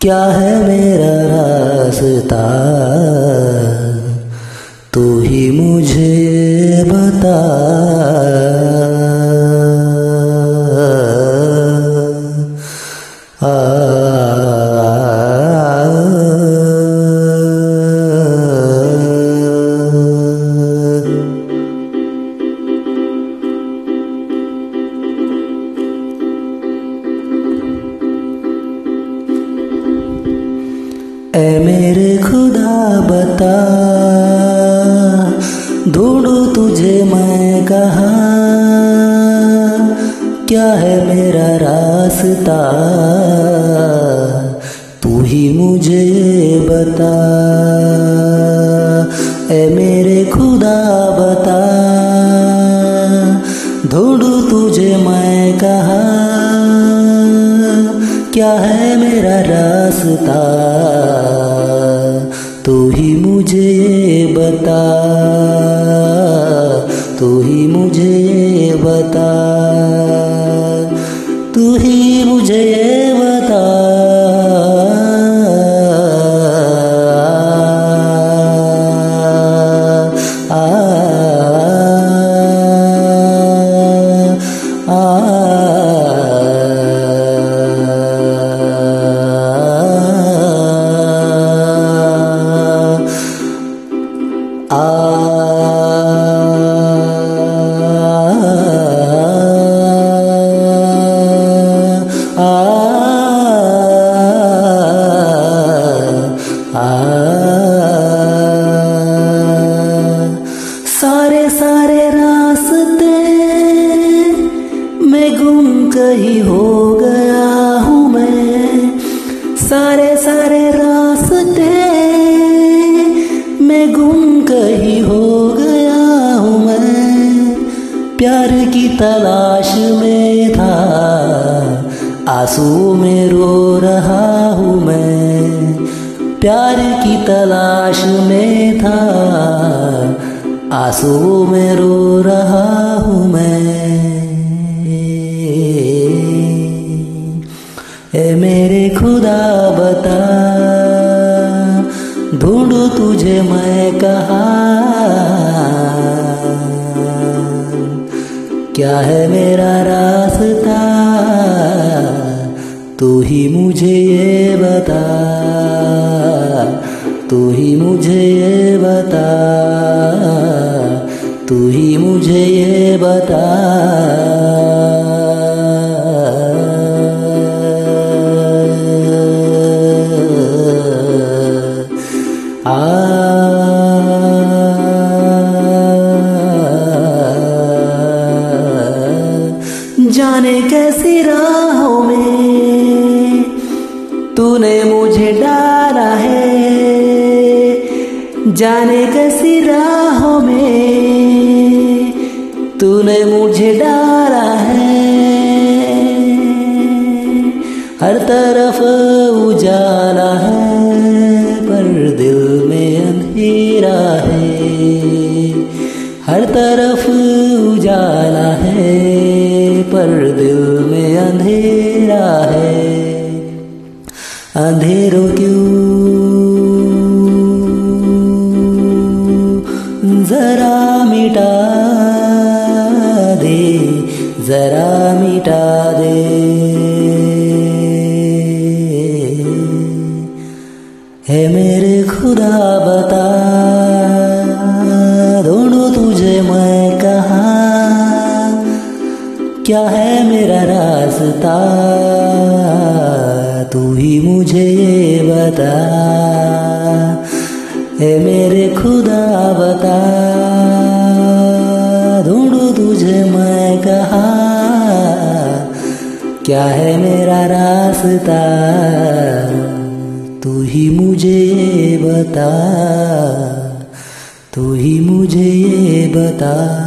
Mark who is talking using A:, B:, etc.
A: क्या है मेरा रास्ता? तू ही मुझे बता। ए मेरे खुदा बता, ढूंढू तुझे मैं कहा? क्या है मेरा रास्ता? तू ही मुझे बता ए मेरे खुदा बता, ढूंढू तुझे मैं कहा? क्या है मेरा रास्ता? मुझे बता तू ही मुझे बता। सारे सारे रास्ते मैं गुम कहीं हो गया हूँ मैं। सारे सारे रास्ते मैं गुम कहीं हो गया हूँ मैं। प्यार की तलाश में था, आँसू में रो रहा हूँ मैं। प्यार की तलाश में था आँसू में रो रहा हूँ मैं। ए मेरे खुदा बता, ढूंढू तुझे मैं कहा? क्या है मेरा रास्ता? तू ही मुझे ये बता, तू ही मुझे ये बता। तू ही मुझे ये बता। जाने कैसी राहों में तूने मुझे डाला है। जाने तूने मुझे डाला है। हर तरफ़ उजाला है, पर दिल में अंधेरा है। हर तरफ़ उजाला है, पर दिल में अंधेरा है। अंधेरों क्यों जरा मिटा दे। है मेरे खुदा, बता। ढूंढू तुझे मैं कहा। क्या है मेरा रास्ता? तू ही मुझे ये बता। है मेरे खुदा, बता। ढूंढू तुझे मैं क्या है मेरा रास्ता? तू ही मुझे ये बता। तू ही मुझे ये बता।